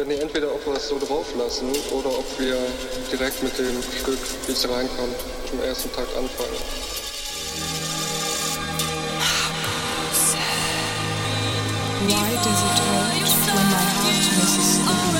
wenn entweder auch was so drauf lassen oder ob wir direkt mit dem Stück, wie es reinkommt, zum ersten Takt anfangen. Why does it hurt when my heart misses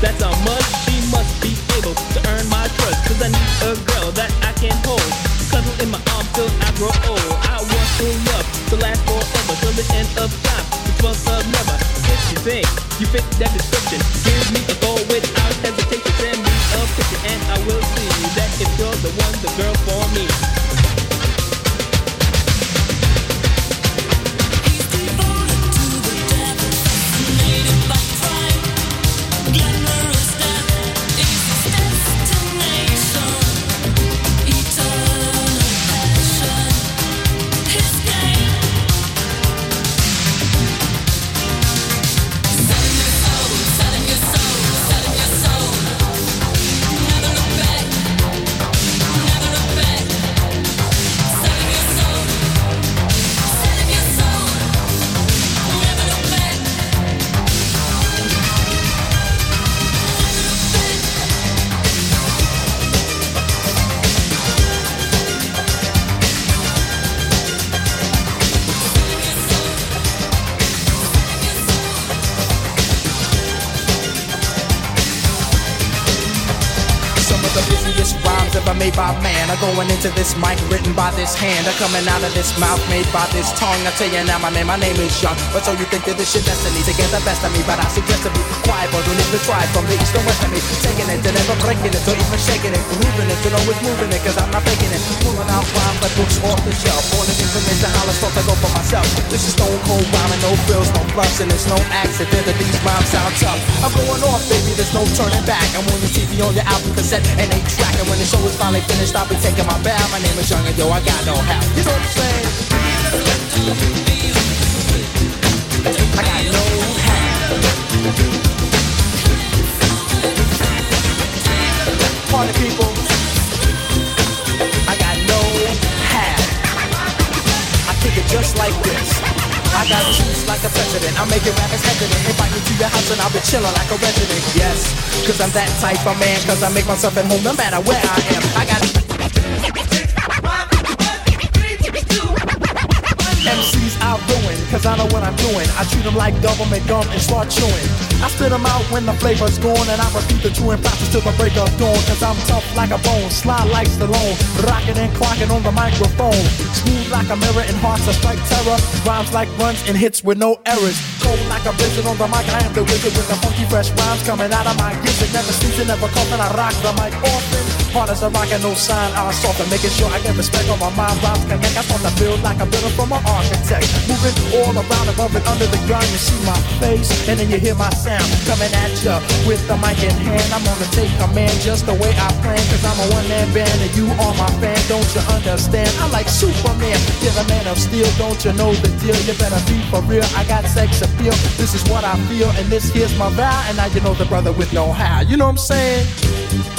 That's a must. She must be able to earn my trust. Cause I need a girl that I can hold. Cuddle in my arms till I grow old. I want to love to last forever. Till the end of time, the 12th of never. If you think you fit that description, mic written by this hand, I'm coming out of this mouth made by this tongue. I tell you now, my man, my name is Young. But so you think that this shit destiny to get the best of me, but I suggest to be quiet, but don't even try from the east and west of me. Taking it, and never breaking it, or even shaking it, moving it, and always moving it, cause I'm not faking it. Pulling out rhymes like books off the shelf, born in information, how let's talk, I go for myself. This is stone cold rhyming, no frills, no fluffs, and it's no accident that these rhymes sound tough. I'm going off, baby, there's no turning back. I'm on your TV on your album cassette and they track, and when the show is finally finished, I'll be taking my bow. My name is Young and yo, I got no help. You know what I'm saying? I got no help. A president. I'm making rappers hesitant. Invite me to your house and I'll be chilling like a resident. Yes, cause I'm that type of man. Cause I make myself at home no matter where I am. I got cause I know what I'm doing. I treat them like government gum and start chewing. I spit them out when the flavor's gone, and I repeat the chewing process till the break of dawn. Cause I'm tough like a bone, slide like Stallone, rocking and clocking on the microphone. Smooth like a mirror and hearts that strike terror. Rhymes like runs and hits with no errors. Cold like a blizzard on the mic, I am the wizard with the funky fresh rhymes coming out of my gizzard. Never ceasing, never coughing, I rock the mic often Hard as a rock and no sign, I soft and making sure I get respect on my mind. Rhymes connect. I thought I build like a builder from an architect. Moving all around above and under the ground. You see my face, and then you hear my sound coming at you with the mic in hand. I'm gonna take command just the way I plan. Cause I'm a one man band and you are my fan. Don't you understand? I like Superman. You're the man of steel. Don't you know the deal? You better be for real. I got sex appeal. This is what I feel, and this here's my vow. And now you know the brother with no how. You know what I'm saying?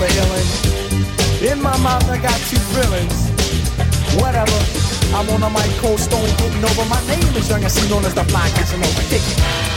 In my mouth, I got two feelings. Whatever. I'm on a mic, cold stone, getting over. My name is Young MC, known as the Fly Casanova. Kick it.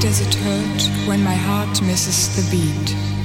Does it hurt when my heart misses the beat?